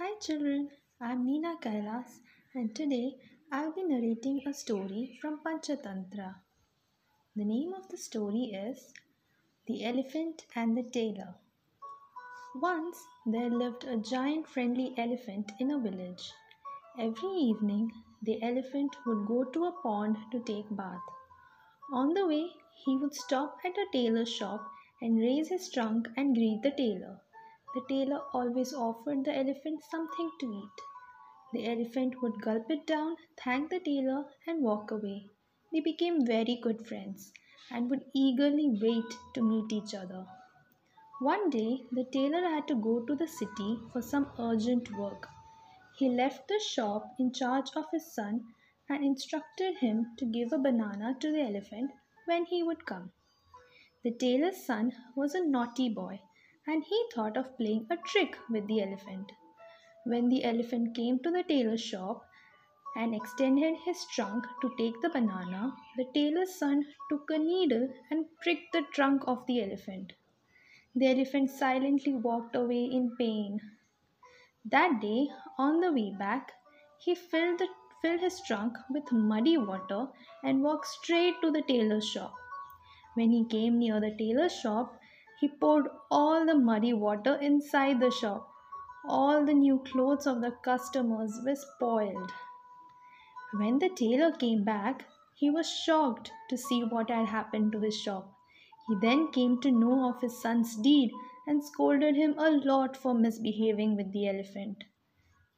Hi children, I'm Meena Kailas and today I'll be narrating a story from Panchatantra. The name of the story is The Elephant and the Tailor. Once there lived a giant friendly elephant in a village. Every evening the elephant would go to a pond to take bath. On the way he would stop at a tailor's shop and raise his trunk and greet the tailor. The tailor always offered the elephant something to eat. The elephant would gulp it down, thank the tailor, and walk away. They became very good friends and would eagerly wait to meet each other. One day, the tailor had to go to the city for some urgent work. He left the shop in charge of his son and instructed him to give a banana to the elephant when he would come. The tailor's son was a naughty boy and he thought of playing a trick with the elephant. When the elephant came to the tailor's shop and extended his trunk to take the banana, the tailor's son took a needle and pricked the trunk of the elephant. The elephant silently walked away in pain. That day, on the way back, he filled, the, filled his trunk with muddy water and walked straight to the tailor's shop. When he came near the tailor's shop, he poured all the muddy water inside the shop. All the new clothes of the customers were spoiled. When the tailor came back, he was shocked to see what had happened to his shop. He then came to know of his son's deed and scolded him a lot for misbehaving with the elephant.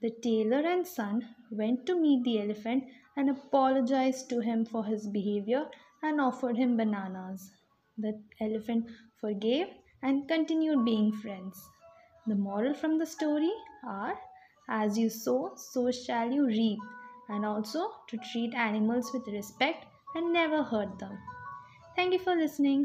The tailor and son went to meet the elephant and apologized to him for his behavior and offered him bananas. The elephant forgave and continued being friends. The moral from the story are as you sow, so shall you reap, and also to treat animals with respect and never hurt them. Thank you for listening.